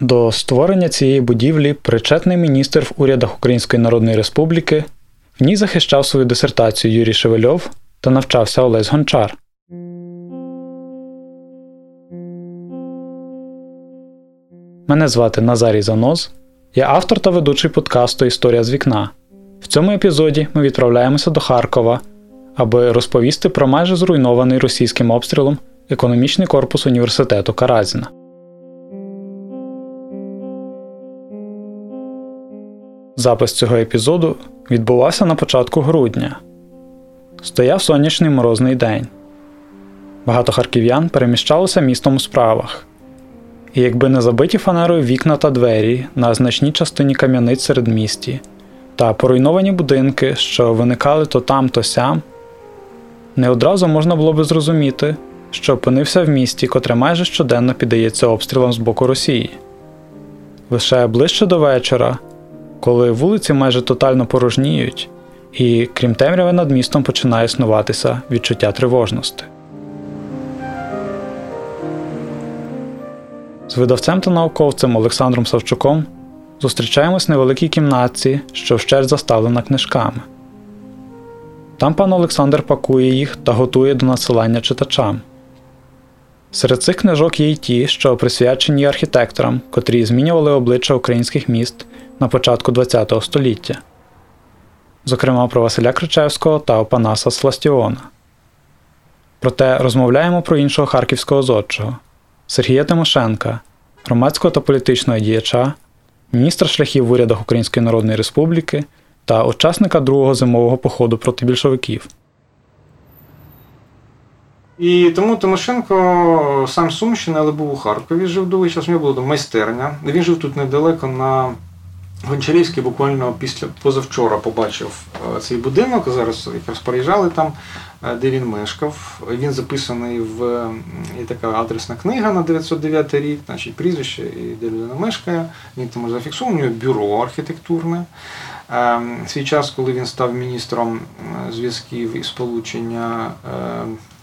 До створення цієї будівлі причетний міністр в урядах Української Народної Республіки, в ній захищав свою дисертацію Юрій Шевельов та навчався Олесь Гончар. Мене звати Назарій Заноз. Я автор та ведучий подкасту Історія з вікна. В цьому епізоді ми відправляємося до Харкова, аби розповісти про майже зруйнований російським обстрілом економічний корпус університету Каразіна. Запис цього епізоду відбувався на початку грудня. Стояв сонячний морозний день. Багато харків'ян переміщалося містом у справах. І якби не забиті фанерою вікна та двері на значній частині кам'яниць серед місті та поруйновані будинки, що виникали то там, то сям, не одразу можна було би зрозуміти, що опинився в місті, котре майже щоденно піддається обстрілам з боку Росії. Лише ближче до вечора, коли вулиці майже тотально порожніють, і крім темряви над містом починає існуватися відчуття тривожності. З видавцем та науковцем Олександром Савчуком зустрічаємось в невеликій кімнатці, що вщерть заставлена книжками. Там пан Олександр пакує їх та готує до надсилання читачам. Серед цих книжок є й ті, що присвячені архітекторам, котрі змінювали обличчя українських міст на початку ХХ століття, зокрема про Василя Кричевського та Опанаса Сластіона. Проте розмовляємо про іншого харківського зодчого Сергія Тимошенка, громадського та політичного діяча, міністра шляхів в урядах Української Народної Республіки та учасника другого зимового походу проти більшовиків. І тому Тимошенко сам Сумщина, але був у Харкові, жив довгий час, у нього була майстерня. Він жив тут недалеко на Гончарівській, буквально після позавчора побачив е, цей будинок. Зараз якраз переїжджали там, е, де він мешкав. Він записаний в є така адресна книга на 909 рік, значить прізвище і де людина мешкає. Він там зафіксований, у нього бюро архітектурне. Е, свій час, коли він став міністром зв'язків і сполучення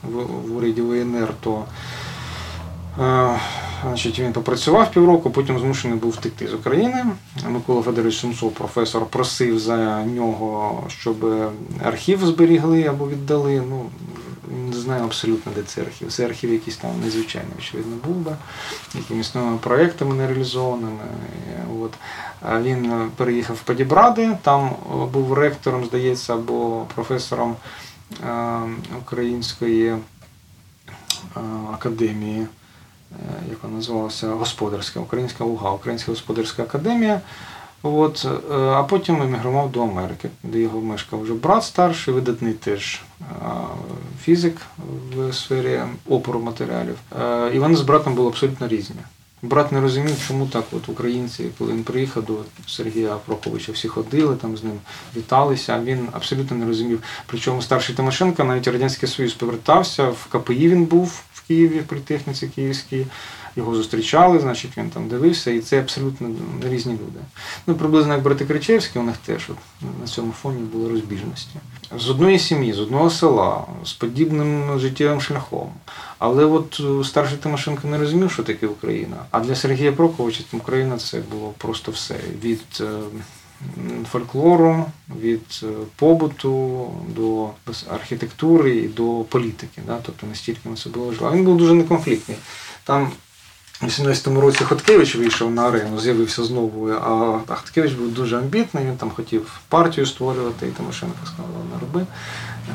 в уряді ВНР, то Значить, Він попрацював півроку, потім змушений був втекти з України. Микола Федорович Сумцов, професор, просив за нього, щоб архів зберігли або віддали. Ну, Не знаю абсолютно, де це архів. Це архів якийсь там незвичайний, очевидно, був би, якимись новими проєктами нереалізованими. От. Він переїхав в Падібради, там був ректором, здається, або професором Української академії. Е, як вона називалася, господарська, Українська УГА, Українська господарська академія. От, е, А потім емігрував до Америки, де його мешкав вже брат старший, видатний теж е, фізик в сфері опору матеріалів. І вони з братом були абсолютно різні. Брат не розумів, чому так от українці, коли він приїхав до Сергія Проховича, всі ходили, там з ним віталися. Він абсолютно не розумів. Причому старший Тимошенко навіть Радянський Союз повертався, в КПІ він був Києві при техніці Київській. Його зустрічали, значить він там дивився, і це абсолютно різні люди. Ну, приблизно як брати Кричевські, у них теж от, на цьому фоні були розбіжності. З одної сім'ї, з одного села, з подібним життєвим шляхом. Але от е, старший Тимошенко не розумів, що таке Україна. А для Сергія Проковича Україна це було просто все. Від е, фольклору, від е, побуту до архітектури і до політики. Да? Тобто настільки ми було важливо. Він був дуже неконфліктний. Там у 18-му році Хоткевич вийшов на арену, з'явився знову. А Хоткевич був дуже амбітний, він там хотів партію створювати, і Тимошенко сказав, не роби.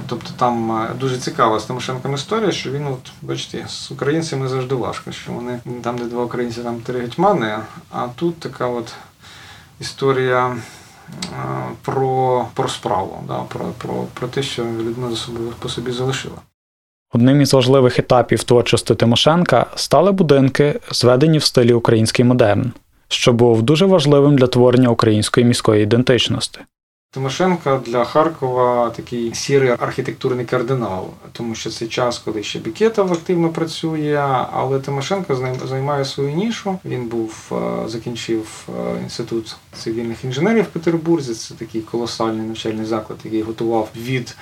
Тобто там е, дуже цікава з Тимошенком історія, що він, от, бачите, з українцями завжди важко, що вони там, де два українці, там три гетьмани, а тут така от історія про про справу, да, про, про, про те, що людина за собою по собі залишила. Одним із важливих етапів творчості Тимошенка стали будинки, зведені в стилі український модерн, що був дуже важливим для творення української міської ідентичності. Тимошенко для Харкова такий сірий архітектурний кардинал, тому що це час, коли ще Бікетов активно працює, але Тимошенко займає свою нішу. Він був е, закінчив е, інститут цивільних інженерів в Петербурзі. Це такий колосальний навчальний заклад, який готував від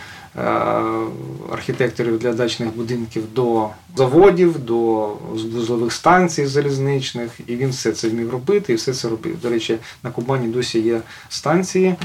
архітекторів для дачних будинків до заводів, до вузлових станцій залізничних, і він все це вмів робити і все це робив. До речі, на Кубані досі є станції е,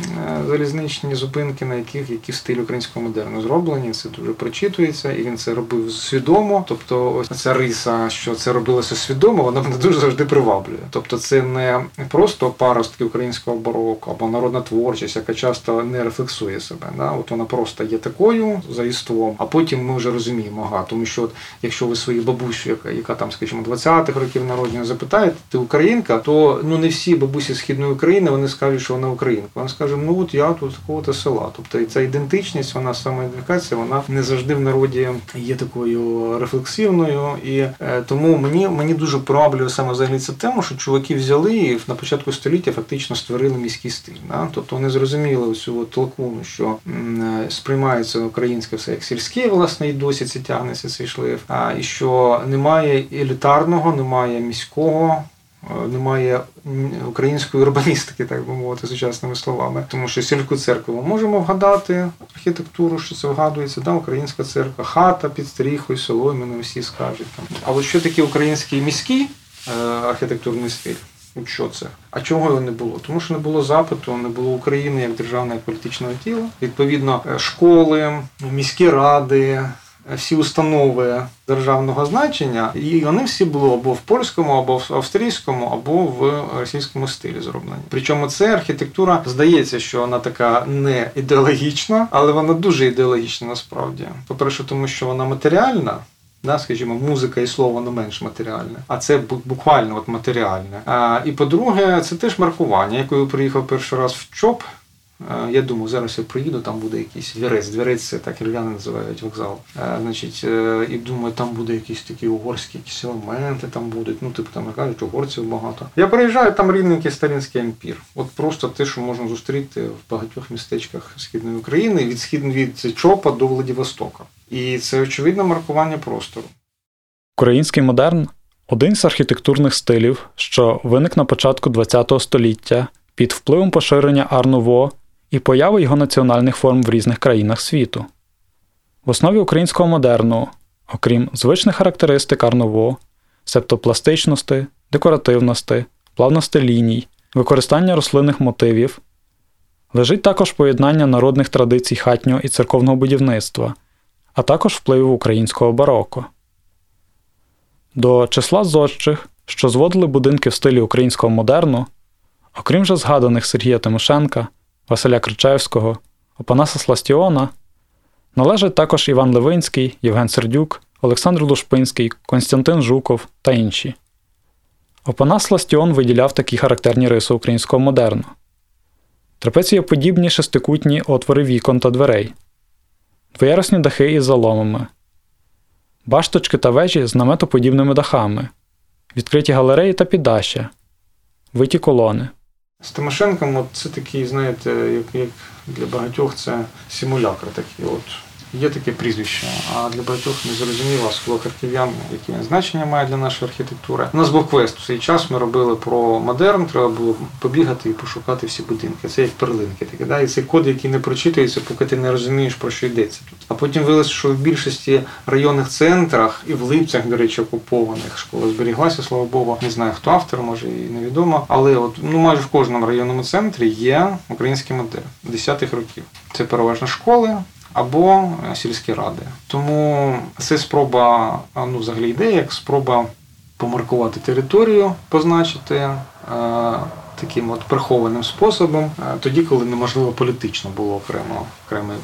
залізничні зупинки, на яких які в стилі українського модерну зроблені. Це дуже прочитується, і він це робив свідомо. Тобто, ось ця риса, що це робилося свідомо, вона мене дуже завжди приваблює. Тобто, це не просто паростки українського бароко або народна творчість, яка часто не рефлексує себе. Да? От вона просто є такою такою за іством, а потім ми вже розуміємо, ага, тому що от, якщо ви свою бабусю, яка, яка там, скажімо, 20-х років народження, запитаєте, ти українка, то ну не всі бабусі східної України вони скажуть, що вона українка. Вона скаже, ну от я тут такого-то села. Тобто ця ідентичність, вона самоідентифікація, вона не завжди в народі є такою рефлексивною. І е, тому мені мені дуже приваблює саме взагалі ця тема, що чуваки взяли і на початку століття фактично створили міський стиль. Да? Тобто вони зрозуміли цю толкуну, що е, сприймається це українське все як сільське, власне, і досі це тягнеться цей шлейф. А і що немає елітарного, немає міського. Е, немає української урбаністики, так би мовити, сучасними словами, тому що сільську церкву ми можемо вгадати архітектуру, що це вгадується, да, українська церква, хата під стріхою, соломіну, всі скажуть там. Але що таке український міський е, архітектурний стиль? Що це? А чого його не було? Тому що не було запиту, не було України як державного як політичного тіла. Відповідно, е, школи, міські ради, е, всі установи державного значення, і вони всі були або в польському, або в австрійському, або в російському стилі зроблені. Причому це архітектура здається, що вона така не ідеологічна, але вона дуже ідеологічна насправді. По перше, тому що вона матеріальна. Да, скажімо, музика і слово не менш матеріальне, а це буквально от матеріальне. А, І по-друге, це теж маркування. Я приїхав перший раз в ЧОП, я думаю, зараз я приїду, там буде якийсь двірець. Двірець це так рів'яни називають вокзал. А, значить, е, І думаю, там буде якісь такі угорські якісь елементи там будуть. Ну, типу там кажуть, угорців багато. Я приїжджаю, там рівненький старинський ампір. От просто те, що можна зустріти в багатьох містечках Східної України від схід від Чопа до Владивостока. І це очевидне маркування простору. Український модерн один з архітектурних стилів, що виник на початку ХХ століття під впливом поширення Арнуво і появи його національних форм в різних країнах світу. В основі українського модерну, окрім звичних характеристик Арнуво, септопластичності, декоративності, плавності ліній, використання рослинних мотивів, лежить також поєднання народних традицій хатнього і церковного будівництва а також впливів українського бароко. До числа зодчих, що зводили будинки в стилі українського модерну, окрім же згаданих Сергія Тимошенка, Василя Кричевського, Опанаса Сластіона, належать також Іван Левинський, Євген Сердюк, Олександр Лушпинський, Константин Жуков та інші. Опанас Сластіон виділяв такі характерні риси українського модерну. Трапецієподібні шестикутні отвори вікон та дверей, двоярусні дахи із заломами, башточки та вежі з наметоподібними дахами, відкриті галереї та піддаща, виті колони. З Тимошенком от це такий, знаєте, як як для багатьох це симулякр такий. от. Є таке прізвище, а для багатьох не зрозуміло скло харків'ян, яке значення має для нашої архітектури. У нас був квест у цей час. Ми робили про модерн. Треба було побігати і пошукати всі будинки. Це як перлинки. Такі, да? І це код, який не прочитується, поки ти не розумієш, про що йдеться тут. А потім виявилося, що в більшості районних центрах і в Липцях, до речі, окупованих школа зберіглася, слава Богу. Не знаю, хто автор, може і невідомо. Але от ну майже в кожному районному центрі є український модель 10-х років. Це переважно школи або е, сільські ради. Тому це спроба, ну взагалі ідея, як спроба помаркувати територію, позначити. Е, таким от прихованим способом, е, тоді, коли неможливо політично було окремо окремий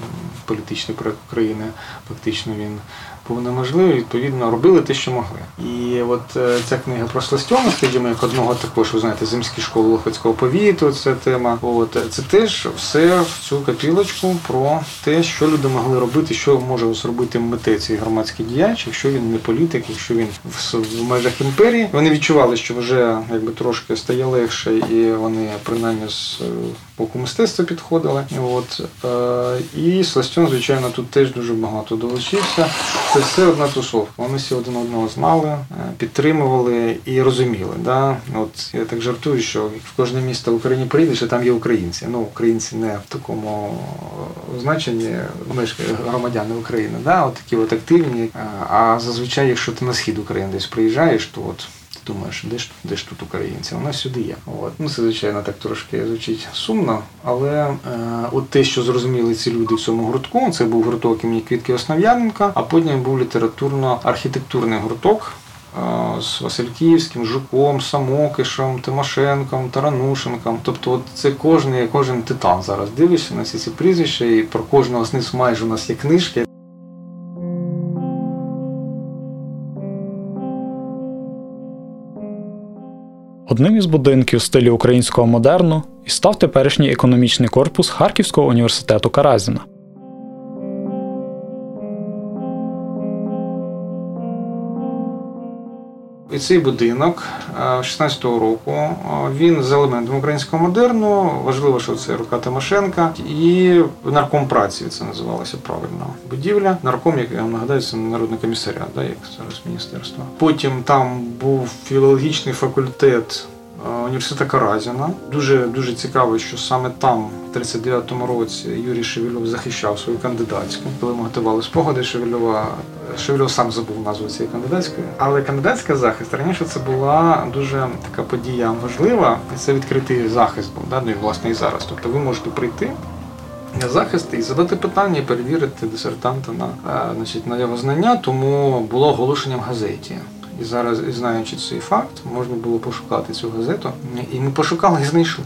політичний проект України, фактично він був неможливий, відповідно, робили те, що могли. І от е, ця книга про Сластьона, скажімо, як одного також, ви знаєте, земські школи Лохвицького повіту, це тема. От це теж все в цю капілочку про те, що люди могли робити, що може зробити митець і громадський діяч, якщо він не політик, якщо він в межах імперії. Вони відчували, що вже якби трошки стає легше, і вони принаймні з боку мистецтва підходили. От. Е, і Сластьон, звичайно, тут теж дуже багато долучився. Це все одна тусовка. Вони всі один одного знали, е, підтримували і розуміли. Да? От Я так жартую, що в кожне місто в Україні прийдеш, і там є українці. Ну, українці не в такому значенні громадяни України. Да? От такі от активні. А зазвичай, якщо ти на схід України десь приїжджаєш, то от думаєш, де ж де ж тут українці? Нас сюди є. От. Ну, Це, звичайно, так трошки звучить сумно, але е, от те, що зрозуміли ці люди в цьому гуртку, це був гурток імені Квітки Основ'яненка, а потім був літературно-архітектурний гурток. Е, з Васильківським, Жуком, Самокишем, Тимошенком, Таранушенком. Тобто, от це кожен кожен титан зараз дивишся на ці ці прізвища, і про кожного з них майже у нас є книжки. Одним із будинків в стилі українського модерну і став теперішній економічний корпус Харківського університету Каразіна. І цей будинок 16-го року він з елементом українського модерну. Важливо, що це рука Тимошенка і нарком праці це називалося правильно. Будівля. Нарком, як я нагадаю, це народний комісаріат, да, як зараз міністерство. Потім там був філологічний факультет. Університету Каразіна. Дуже дуже цікаво, що саме там, в 39-му році, Юрій Шевельов захищав свою кандидатську. Коли ми готували спогади Шевельова, Шевельов сам забув назву цієї кандидатської. Але кандидатська захист раніше це була дуже така подія важлива. І це відкритий захист був, да? ну і власне і зараз. Тобто ви можете прийти. На захист і задати питання, і перевірити дисертанта на значить, на його знання, тому було оголошення в газеті. І зараз, знаючи цей факт, можна було пошукати цю газету. І ми пошукали і знайшли.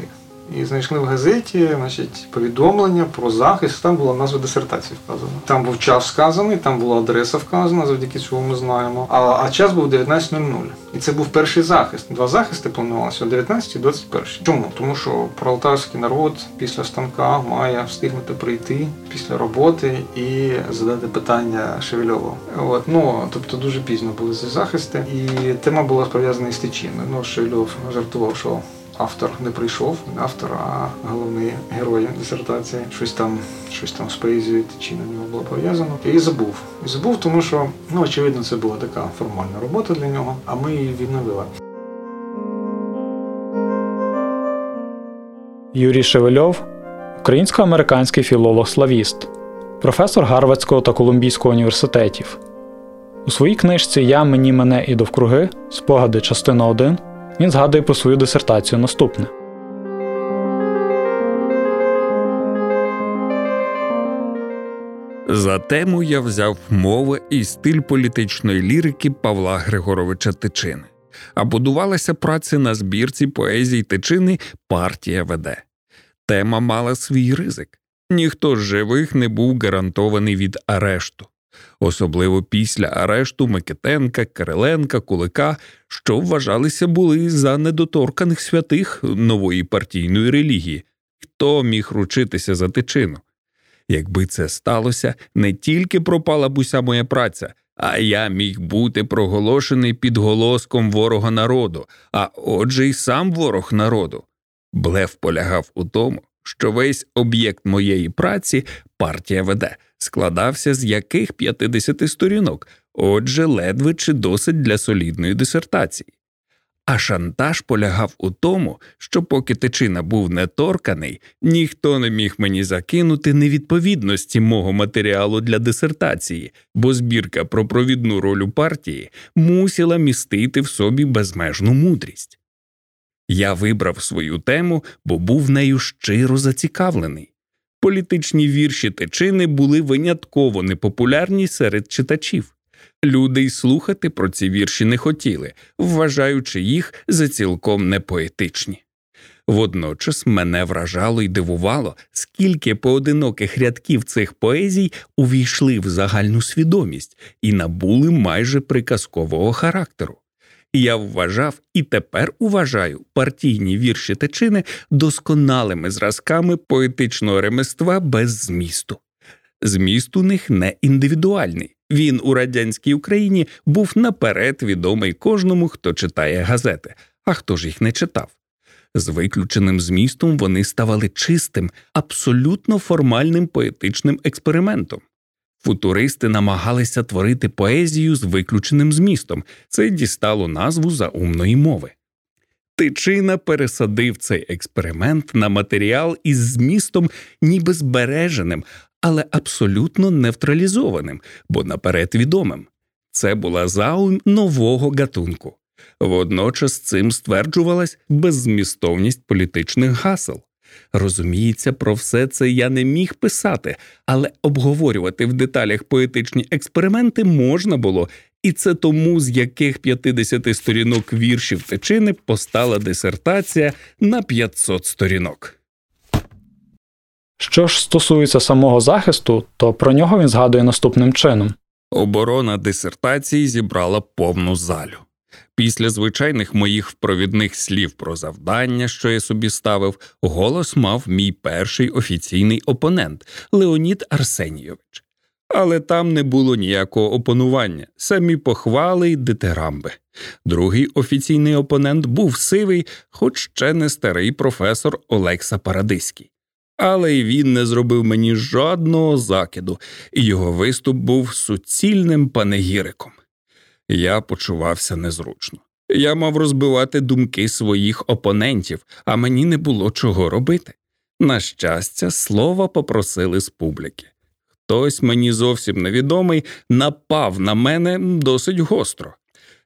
І знайшли в газеті значить, повідомлення про захист. Там була назва дисертації вказана. Там був час вказаний, там була адреса вказана, завдяки цього ми знаємо. А а час був 19.00. І це був перший захист. Два захисти планувалися о 19 і 21. Чому? Тому що пролетарський народ після станка має встигнути прийти після роботи і задати питання Шевельову. От ну тобто дуже пізно були ці захисти, і тема була пов'язана із течіною. Ну Шевельов жартував, що автор не прийшов, автор, а головний герой дисертації. Щось там щось там з поезією чи на нього було пов'язано. І забув. І забув, тому що, ну, очевидно, це була така формальна робота для нього, а ми її відновили. Юрій Шевельов українсько-американський філолог-славіст, професор Гарвардського та Колумбійського університетів. У своїй книжці Я, мені, мене і довкруги спогади частина 1 він згадує про свою дисертацію наступне. За тему я взяв мови і стиль політичної лірики Павла Григоровича Тичини, а будувалася праця на збірці поезій Тичини Партія веде. Тема мала свій ризик. Ніхто з живих не був гарантований від арешту особливо після арешту Микитенка, Кириленка, Кулика, що вважалися були за недоторканих святих нової партійної релігії, хто міг ручитися за тичину. Якби це сталося, не тільки пропала б уся моя праця, а я міг бути проголошений під голоском ворога народу, а отже, й сам ворог народу. Блеф полягав у тому, що весь об'єкт моєї праці партія веде складався з яких 50 сторінок, отже, ледве чи досить для солідної дисертації. А шантаж полягав у тому, що поки тичина був неторканий, ніхто не міг мені закинути невідповідності мого матеріалу для дисертації, бо збірка про провідну роль партії мусила містити в собі безмежну мудрість. Я вибрав свою тему, бо був нею щиро зацікавлений. Політичні вірші течини були винятково непопулярні серед читачів. Люди й слухати про ці вірші не хотіли, вважаючи їх за цілком непоетичні. Водночас мене вражало й дивувало, скільки поодиноких рядків цих поезій увійшли в загальну свідомість і набули майже приказкового характеру. Я вважав і тепер уважаю партійні вірші течини досконалими зразками поетичного ремества без змісту. Зміст у них не індивідуальний. Він у радянській Україні був наперед відомий кожному, хто читає газети, а хто ж їх не читав. З виключеним змістом вони ставали чистим, абсолютно формальним поетичним експериментом. Футуристи намагалися творити поезію з виключеним змістом, це дістало назву заумної мови. Тичина пересадив цей експеримент на матеріал із змістом ніби збереженим, але абсолютно невтралізованим, бо наперед відомим. Це була заум нового гатунку. Водночас цим стверджувалась беззмістовність політичних гасел. Розуміється, про все це я не міг писати, але обговорювати в деталях поетичні експерименти можна було, і це тому, з яких 50 сторінок віршів течини постала дисертація на 500 сторінок. Що ж стосується самого захисту, то про нього він згадує наступним чином. Оборона дисертації зібрала повну залю. Після звичайних моїх провідних слів про завдання, що я собі ставив, голос мав мій перший офіційний опонент Леонід Арсенійович. Але там не було ніякого опонування, самі похвали й дитирамби. Другий офіційний опонент був сивий, хоч ще не старий професор Олекса Парадиський. Але й він не зробив мені жодного закиду, і його виступ був суцільним панегіриком. Я почувався незручно. Я мав розбивати думки своїх опонентів, а мені не було чого робити. На щастя, слова попросили з публіки. Хтось мені зовсім невідомий напав на мене досить гостро.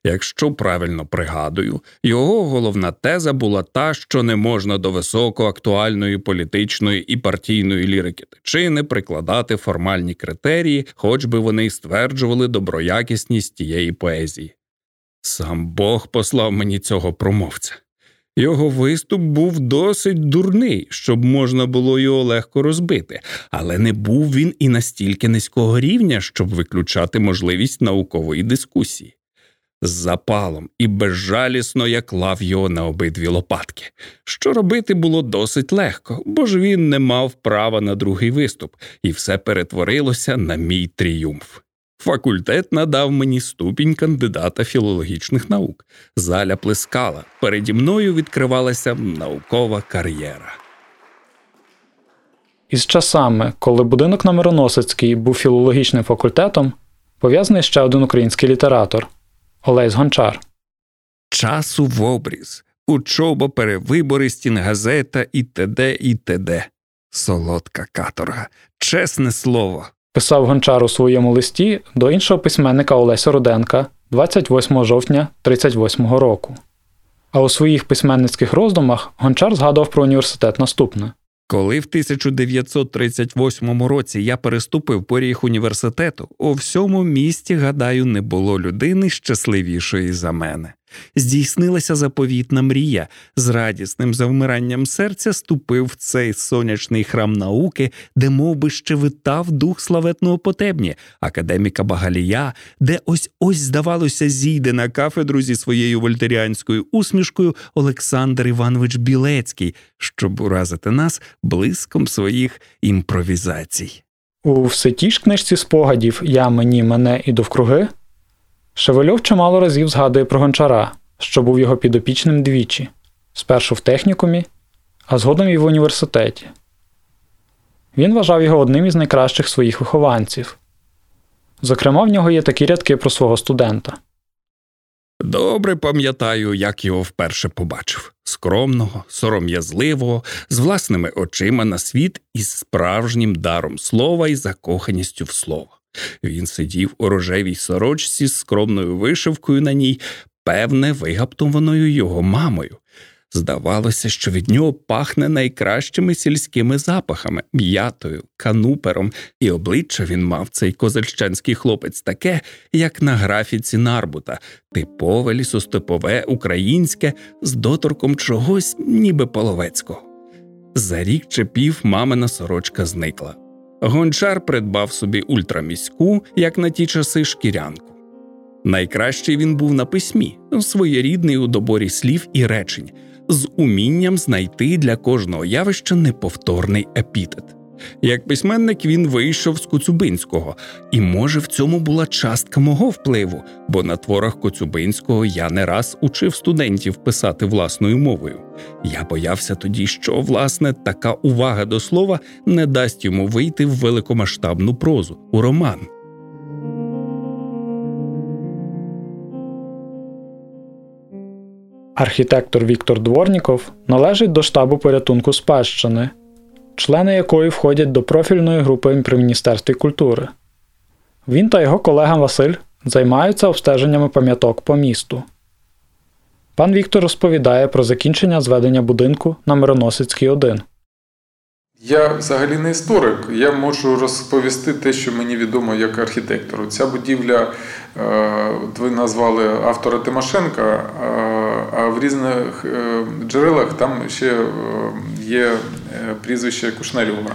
Якщо правильно пригадую, його головна теза була та, що не можна до високоактуальної політичної і партійної лірики тичини прикладати формальні критерії, хоч би вони й стверджували доброякісність тієї поезії. Сам Бог послав мені цього промовця. Його виступ був досить дурний, щоб можна було його легко розбити, але не був він і настільки низького рівня, щоб виключати можливість наукової дискусії. З запалом і безжалісно я клав його на обидві лопатки. Що робити було досить легко, бо ж він не мав права на другий виступ, і все перетворилося на мій тріумф. Факультет надав мені ступінь кандидата філологічних наук. Заля плескала. Переді мною відкривалася наукова кар'єра. Із часами, коли будинок на Мироносицький був філологічним факультетом, пов'язаний ще один український літератор Олесь Гончар. Часу в обріз, учоба, перевибори, стінгазета і т.д. і т.д. Солодка каторга, чесне слово. Писав Гончар у своєму листі до іншого письменника Олеся Руденка 28 жовтня 38 року. А у своїх письменницьких роздумах Гончар згадував про університет наступне. Коли в 1938 році я переступив поріг університету, у всьому місті, гадаю, не було людини щасливішої за мене. Здійснилася заповітна мрія, з радісним завмиранням серця ступив в цей сонячний храм науки, де мов би, ще витав дух славетного потебні, академіка Багалія, де ось ось, здавалося, зійде на кафедру зі своєю вольтеріанською усмішкою Олександр Іванович Білецький, щоб уразити нас блиском своїх імпровізацій. У все тій ж книжці спогадів Я, мені, мене і довкруги Шевельов чимало разів згадує про гончара, що був його підопічним двічі спершу в технікумі, а згодом і в університеті. Він вважав його одним із найкращих своїх вихованців. Зокрема, в нього є такі рядки про свого студента. Добре пам'ятаю, як його вперше побачив скромного, сором'язливого, з власними очима на світ із справжнім даром слова і закоханістю в слово. Він сидів у рожевій сорочці з скромною вишивкою на ній, певне, вигаптованою його мамою. Здавалося, що від нього пахне найкращими сільськими запахами, м'ятою, канупером, і обличчя він мав цей козельщанський хлопець таке, як на графіці Нарбута, типове лісостепове, українське, з доторком чогось, ніби половецького. За рік чи пів мамина сорочка зникла. Гончар придбав собі ультраміську, як на ті часи шкірянку. Найкращий він був на письмі, своєрідний у доборі слів і речень, з умінням знайти для кожного явища неповторний епітет. Як письменник він вийшов з Коцюбинського, і може в цьому була частка мого впливу, бо на творах Коцюбинського я не раз учив студентів писати власною мовою. Я боявся тоді, що власне така увага до слова не дасть йому вийти в великомасштабну прозу у роман. Архітектор Віктор Дворніков належить до штабу порятунку спадщини, члени якої входять до профільної групи при Міністерстві культури. Він та його колега Василь займаються обстеженнями пам'яток по місту. Пан Віктор розповідає про закінчення зведення будинку на Мироносицькій 1. Я взагалі не історик. Я можу розповісти те, що мені відомо як архітектору. Ця будівля, е, от ви назвали автора Тимошенка, е, а в різних е, джерелах там ще є прізвище Кушнарьова,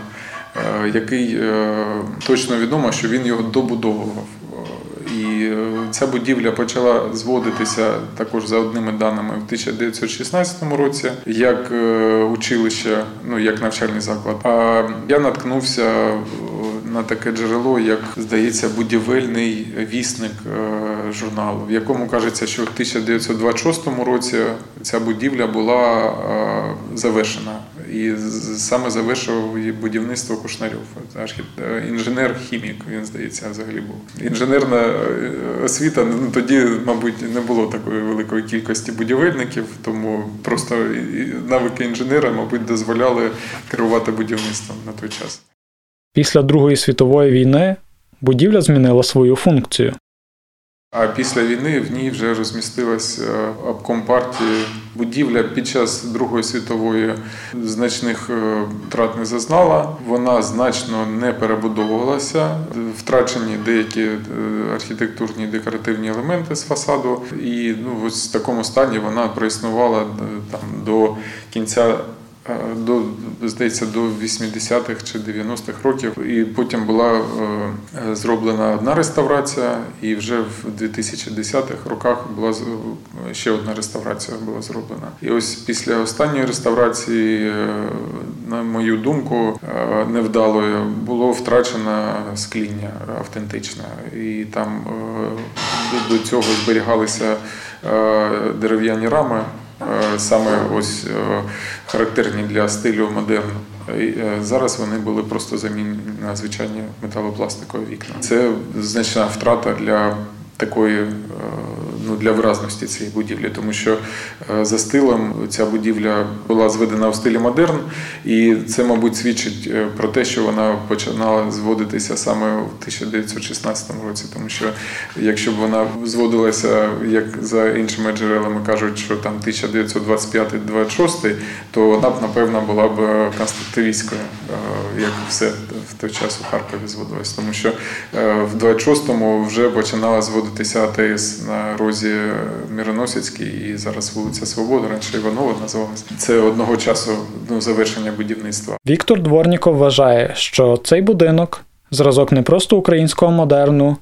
е, який е, точно відомо, що він його добудовував. І е, ця будівля почала зводитися також за одними даними в 1916 році, як е, училище, ну як навчальний заклад. А я наткнувся е, на таке джерело, як здається, будівельний вісник е, журналу, в якому кажеться, що в 1926 році ця будівля була е, завершена. І саме завершив будівництво Кушнарьов, інженер-хімік, він здається, взагалі був. Інженерна е, освіта ну, тоді, мабуть, не було такої великої кількості будівельників, тому просто навики інженера, мабуть, дозволяли керувати будівництвом на той час. Після Другої світової війни будівля змінила свою функцію. А після війни в ній вже розмістилась е, обком партії. Будівля під час Другої світової значних е, втрат не зазнала. Вона значно не перебудовувалася. Втрачені деякі е, архітектурні декоративні елементи з фасаду. І ну, ось в такому стані вона проіснувала там до кінця. Е, До здається, до 80-х чи 90-х років, і потім була е, зроблена одна реставрація, і вже в 2010-х роках була ще одна реставрація була зроблена. І ось після останньої реставрації, е, на мою думку, невдалою було втрачено скління автентичне, і там до- цього зберігалися дерев'яні рами. Е, Саме ось е, характерні для стилю модерн. Е, Зараз вони були просто замінені на звичайні металопластикові вікна. Це значна втрата для такої ну, для виразності цієї будівлі, тому що е, за стилем ця будівля була зведена в стилі модерн, і це, мабуть, свідчить е, про те, що вона починала зводитися саме в 1916 році, тому що якщо б вона зводилася, як за іншими джерелами кажуть, що там 1925-26, то вона б напевно була б конструктивістською, е, як все в той час у Харкові зводилось. Тому що е, в 26-му вже починала зводитися АТС на розі Мироносицькій і зараз вулиця Свободи, раніше Іванова називалася. Це одного часу ну, завершення будівництва. Віктор Дворніков вважає, що цей будинок зразок не просто українського модерну,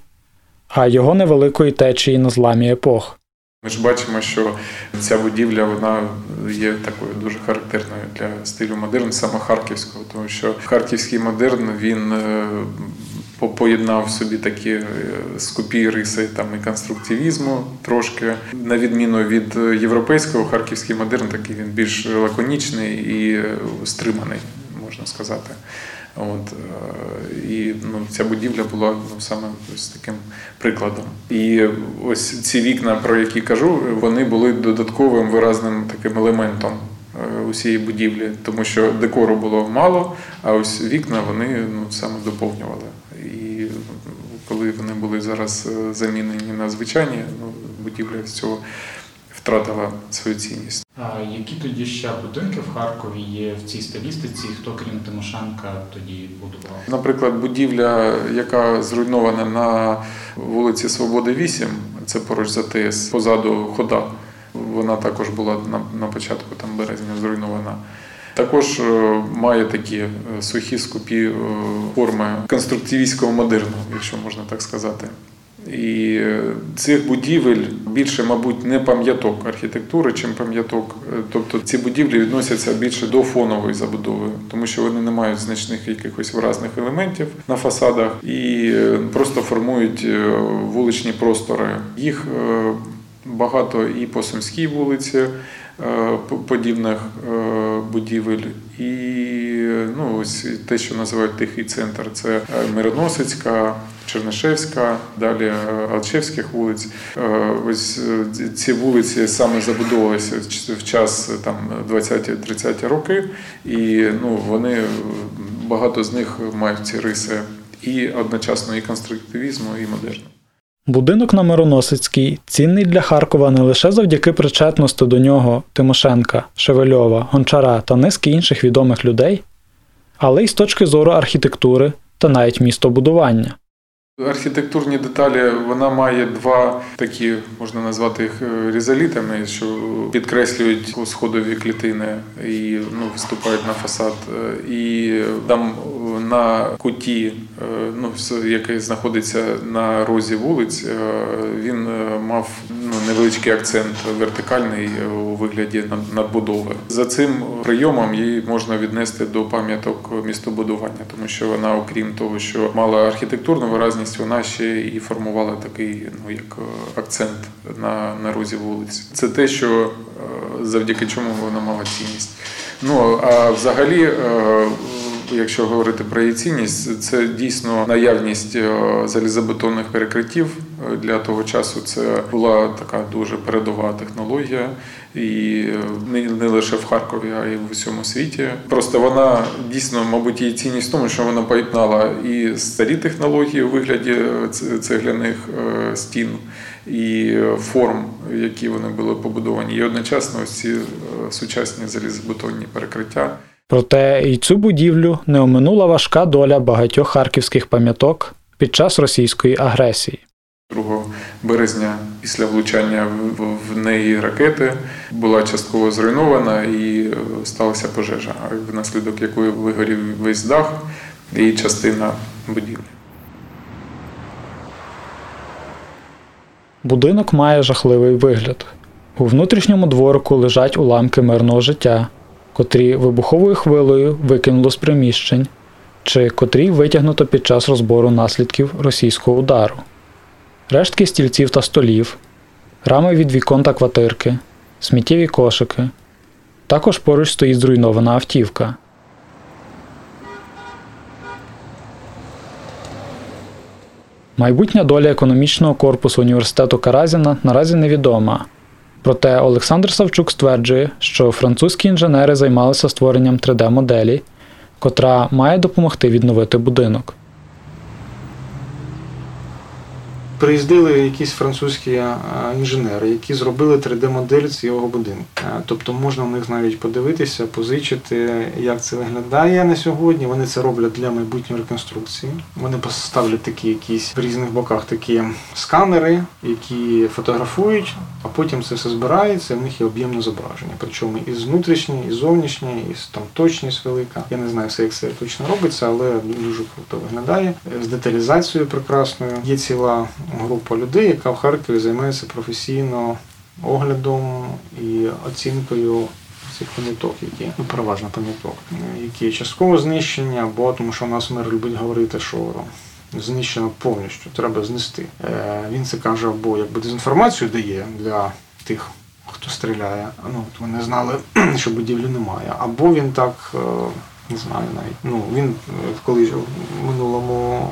а його невеликої течії на зламі епох. Ми ж бачимо, що ця будівля вона є такою дуже характерною для стилю модерн, саме харківського, тому що харківський модерн він е, поєднав в собі такі е, скупі риси там і конструктивізму трошки. На відміну від е, європейського, харківський модерн такий він більш лаконічний і стриманий, можна сказати. От, е, і ну, ця будівля була ну, саме ось таким прикладом. І ось ці вікна, про які кажу, вони були додатковим виразним таким елементом е, усієї будівлі, тому що декору було мало, а ось вікна вони ну, саме доповнювали. І коли вони були зараз е, замінені на звичайні, ну, будівля з цього втратила свою цінність. А які тоді ще будинки в Харкові є в цій стилістиці? Хто крім Тимошенка тоді будував? Наприклад, будівля, яка зруйнована на вулиці Свободи 8, це поруч за ТС, позаду хода. Вона також була на, на початку там березня зруйнована. Також е, має такі е, сухі скупі е, форми конструктивістського модерну, якщо можна так сказати. І е, цих будівель більше, мабуть, не пам'яток архітектури, чим пам'яток. Е, тобто ці будівлі відносяться більше до фонової забудови, тому що вони не мають значних якихось виразних елементів на фасадах і е, просто формують вуличні простори. Їх багато і по Сумській вулиці подібних будівель. І ну, ось те, що називають тихий центр, це Мироносицька, Чернишевська, далі е, Алчевських вулиць. Е, ось е, ці вулиці саме забудовувалися в час там 20-30 роки, і ну, вони багато з них мають ці риси і одночасно і конструктивізму, і модерну. Будинок на Мироносицькій цінний для Харкова не лише завдяки причетності до нього Тимошенка, Шевельова, Гончара та низки інших відомих людей, але й з точки зору архітектури та навіть містобудування. Архітектурні деталі вона має два такі, можна назвати їх е, різалітами, що підкреслюють сходові клітини і ну, виступають на фасад. Е, і там на куті, е, ну який знаходиться на розі вулиць, він мав ну, невеличкий акцент вертикальний у вигляді надбудови. За цим прийомом її можна віднести до пам'яток містобудування, тому що вона, окрім того, що мала архітектурну виразність вона ще і формувала такий ну як е, акцент на на розі вулиць. Це те, що е, завдяки чому вона мала цінність. Ну а взагалі, е, якщо говорити про її цінність, це дійсно наявність залізобетонних перекриттів для того часу. Це була така дуже передова технологія і е, не, лише в Харкові, а й в усьому світі. Просто вона дійсно, мабуть, її цінність в тому, що вона поєднала і старі технології у вигляді е, цегляних е, стін і форм, які вони були побудовані, і одночасно ці сучасні залізобетонні перекриття. Проте і цю будівлю не оминула важка доля багатьох харківських пам'яток під час російської агресії. 2 березня після влучання в неї ракети була частково зруйнована і е, сталася пожежа, внаслідок якої вигорів весь дах і частина будівлі. Будинок має жахливий вигляд. У внутрішньому дворику лежать уламки мирного життя, котрі вибуховою хвилею викинуло з приміщень, чи котрі витягнуто під час розбору наслідків російського удару рештки стільців та столів, рами від вікон та квартирки, сміттєві кошики. Також поруч стоїть зруйнована автівка. Майбутня доля економічного корпусу університету Каразіна наразі невідома. Проте Олександр Савчук стверджує, що французькі інженери займалися створенням 3D-моделі, котра має допомогти відновити будинок. Приїздили якісь французькі е, інженери, які зробили 3D-модель цього будинку. Е, тобто можна в них навіть подивитися, позичити, як це виглядає на сьогодні. Вони це роблять для майбутньої реконструкції. Вони поставлять такі якісь в різних боках такі сканери, які фотографують, а потім це все збирається. В них є об'ємне зображення. Причому і внутрішнє, і зовнішнє, і там точність велика. Я не знаю, все як це точно робиться, але дуже круто виглядає з деталізацією прекрасною. Є ціла група людей, яка в Харкові займається професійно оглядом і оцінкою цих пам'яток, які ну, переважно пам'яток, які частково знищені, або тому що у нас мер любить говорити, що знищено повністю, треба знести. Е, він це каже, або якби дезінформацію дає для тих. Хто стріляє, ну вони знали, що будівлі немає. Або він так, е, не знаю навіть. Ну він е, коли в минулому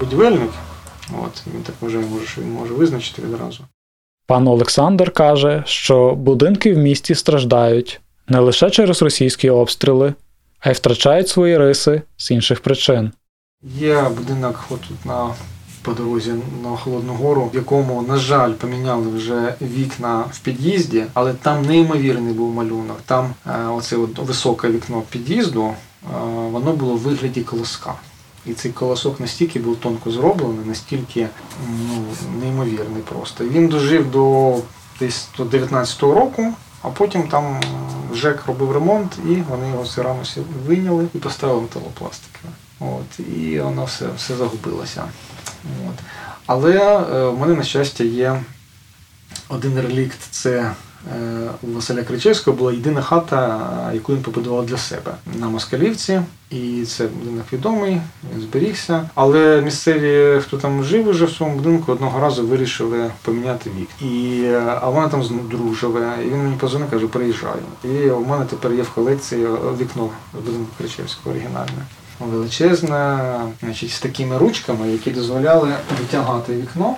будівельник, От Він так вважає, може, що він може визначити відразу. Пан Олександр каже, що будинки в місті страждають не лише через російські обстріли, а й втрачають свої риси з інших причин. Є будинок отут на по дорозі на Холодну Гору, в якому, на жаль, поміняли вже вікна в під'їзді, але там неймовірний був малюнок. Там е, оце от високе вікно під'їзду, е, воно було в вигляді колоска. І цей колосок настільки був тонко зроблений, настільки ну, неймовірний просто. Він дожив до десь до 19-го року, а потім там ЖЕК робив ремонт, і вони його все рано вийняли і поставили металопластикове. От, І воно все все загубилося. От. Але е, в мене, на щастя, є один релікт це Е, у Василя Кричевського була єдина хата, яку він побудував для себе на Москалівці. І це будинок відомий, він зберігся. Але місцеві, хто там жив уже в цьому будинку, одного разу вирішили поміняти вік. І, А вона там знову. І він мені позвонив, каже, приїжджаю. І у мене тепер є в колекції вікно будинку Кричевського оригінальне. Величезне, значить, з такими ручками, які дозволяли витягати вікно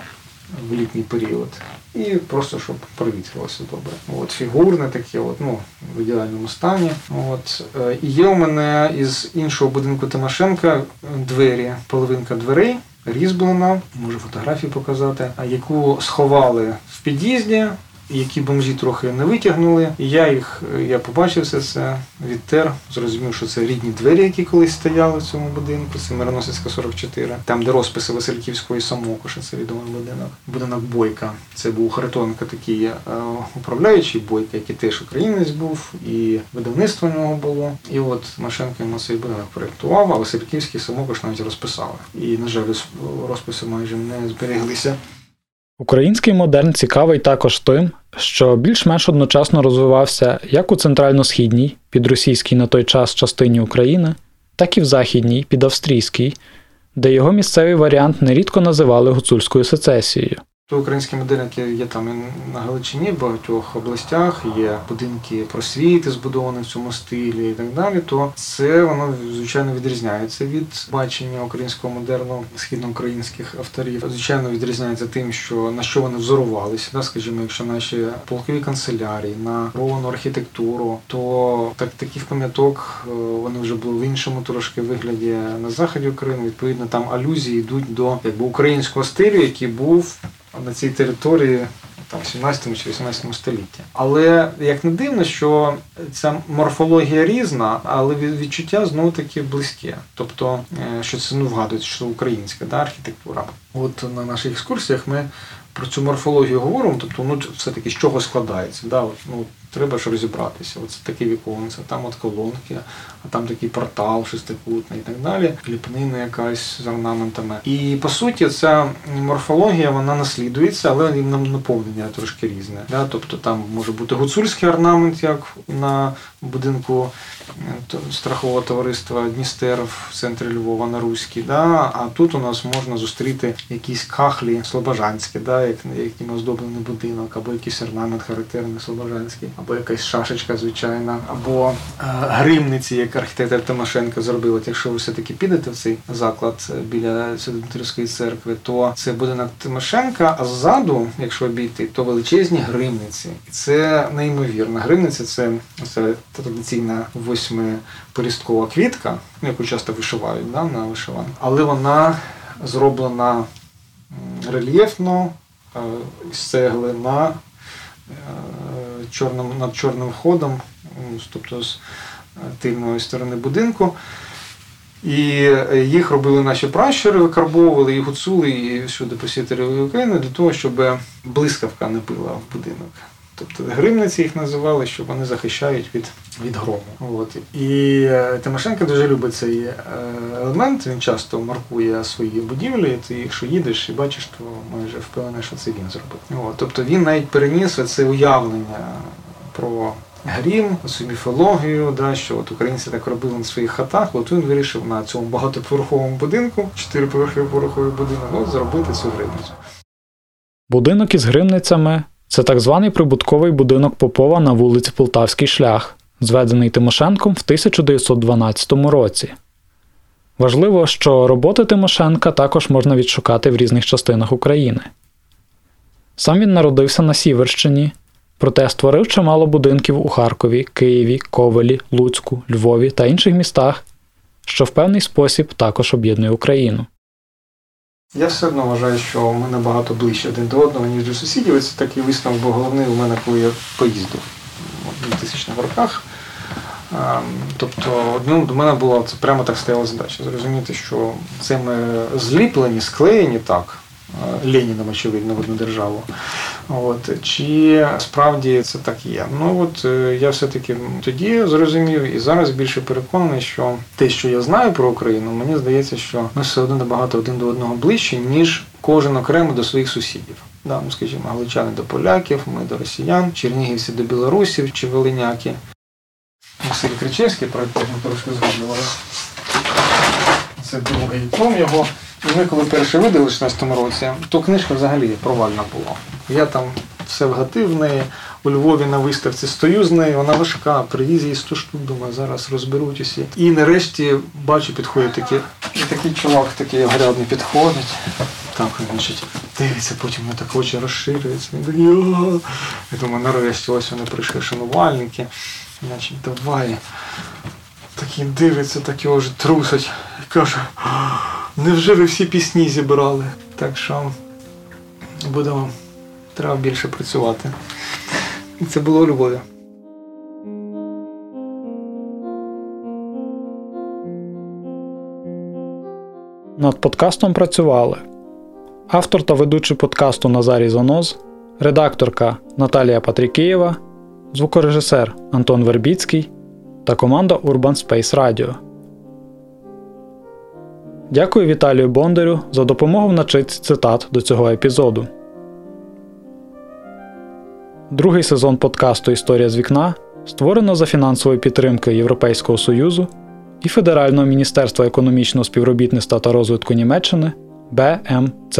в літній період. І просто щоб провітрилося добре. От Фігурне таке, от, ну, в ідеальному стані. От. Е, і є у мене із іншого будинку Тимошенка двері, половинка дверей, різьблена, можу фотографії показати, яку сховали в під'їзді які бомжі трохи не витягнули. Я їх я побачив все це, відтер, зрозумів, що це рідні двері, які колись стояли в цьому будинку. Це Мироносицька 44, там, де розписи Васильківської самокоша, це відомий будинок. Будинок Бойка. Це був Харитонка такий е, управляючий Бойка, який теж українець був, і видавництво в нього було. І от Машенко йому цей будинок проєктував, а Васильківський самокош навіть розписали. І, на жаль, розписи майже не збереглися. Український модерн цікавий також тим, що більш-менш одночасно розвивався як у центрально-східній, підросійській на той час частині України, так і в західній, підавстрійській, де його місцевий варіант нерідко називали гуцульською сецесією. Українські будинки є там і на Галичині, в багатьох областях є будинки просвіти, збудовані в цьому стилі і так далі. То це воно звичайно відрізняється від бачення українського модерну східноукраїнських авторів. Звичайно, відрізняється тим, що на що вони взорувалися. Да, скажімо, якщо наші полкові канцелярії на ровану архітектуру, то так таких пам'яток е, вони вже були в іншому трошки вигляді на заході України. Відповідно, там алюзії йдуть до якби українського стилю, який був на цій території там, в 17 чи 18 столітті. Але як не дивно, що ця морфологія різна, але відчуття знову таки близьке. Тобто, е, що це ну вгадують, що українська да, архітектура. От на наших екскурсіях ми про цю морфологію говоримо, тобто ну, все-таки з чого складається. Да? От, ну, Треба ж розібратися. Оце таке віконце, там от колонки, а там такий портал шестикутний і так далі, кліпнина якась з орнаментами. І по суті, ця морфологія вона наслідується, але нам наповнення трошки різне. Да? Тобто там може бути гуцульський орнамент, як на будинку е, страхового товариства Дністер в центрі Львова на Руській. Да? А тут у нас можна зустріти якісь кахлі слобожанські, да? як яким оздоблений будинок, або якийсь орнамент характерний слобожанський або якась шашечка, звичайна, або е, гримниці, як архітектор Тимошенко зробив. Якщо ви все-таки підете в цей заклад е, біля Святотрівської церкви, то це будинок Тимошенка, а ззаду, якщо обійти, то величезні гримниці. Це неймовірно. Гримниця це, це традиційна восьмиполісткова квітка, яку часто вишивають да, на вишиванку, але вона зроблена рельєфно е, з цегли на чорним, над чорним ходом, тобто з е, тильної сторони будинку. І їх робили наші пращури, викарбовували і гуцули, і всюди посітили України для того, щоб блискавка не била в будинок. Тобто гримниці їх називали, що вони захищають від від грому. От. І е, Тимошенко дуже любить цей е, елемент. Він часто маркує свої будівлі. Ти якщо їдеш і бачиш, то майже впевнений, що це він зробив. От. Тобто він навіть переніс це уявлення про грім, цю міфологію, да, що от українці так робили на своїх хатах. От він вирішив на цьому багатоповерховому будинку, чотириповерховий будинок, от зробити цю гримницю. Будинок із гримницями це так званий прибутковий будинок Попова на вулиці Полтавський шлях, зведений Тимошенком в 1912 році. Важливо, що роботи Тимошенка також можна відшукати в різних частинах України. Сам він народився на Сіверщині, проте створив чимало будинків у Харкові, Києві, Ковелі, Луцьку, Львові та інших містах, що в певний спосіб також об'єднує Україну. Я все одно вважаю, що ми набагато ближче один до одного, ніж до сусідів. Це такий висновок був головний у мене, коли я поїздив у 2000-х роках. Ем, тобто, ну, до мене була це прямо так стояла задача. Зрозуміти, що це зліплені, склеєні так. Е, Леніном, очевидно, в одну державу. От. Чи справді це так є? Ну от е, я все-таки тоді зрозумів і зараз більше переконаний, що те, що я знаю про Україну, мені здається, що ми все одно набагато один до одного ближче, ніж кожен окремо до своїх сусідів. Да, ну, скажімо, галичани до поляків, ми до росіян, чернігівці до білорусів чи волиняки. Василь Кричевський, про ми трошки згадували. Це другий том його. І ми коли перше видали в 16-му році, то книжка взагалі провальна була. Я там все вгатив в неї. У Львові на виставці стою з нею, вона важка, привіз її 100 штук, думаю, зараз розберуть усі. І нарешті бачу, підходить такий, такий чувак, такий огрядний підходить. Так, значить, дивиться, потім мене так очі розширюються. Він такий, Я думаю, нарешті ось вони прийшли шанувальники. Значить, давай. Такий дивиться, так його вже трусить. І каже, невже ви всі пісні зібрали? Так що будемо, треба більше працювати. І це було у. Над подкастом працювали автор та ведучий подкасту Назарій Занос, редакторка Наталія Патрікієва, звукорежисер Антон Вербіцький та команда Urban Space Radio. Дякую Віталію Бондарю за допомогу в начитці цитат до цього епізоду. Другий сезон подкасту Історія з вікна створено за фінансової підтримки Європейського Союзу і Федерального міністерства економічного співробітництва та розвитку Німеччини БМЦ.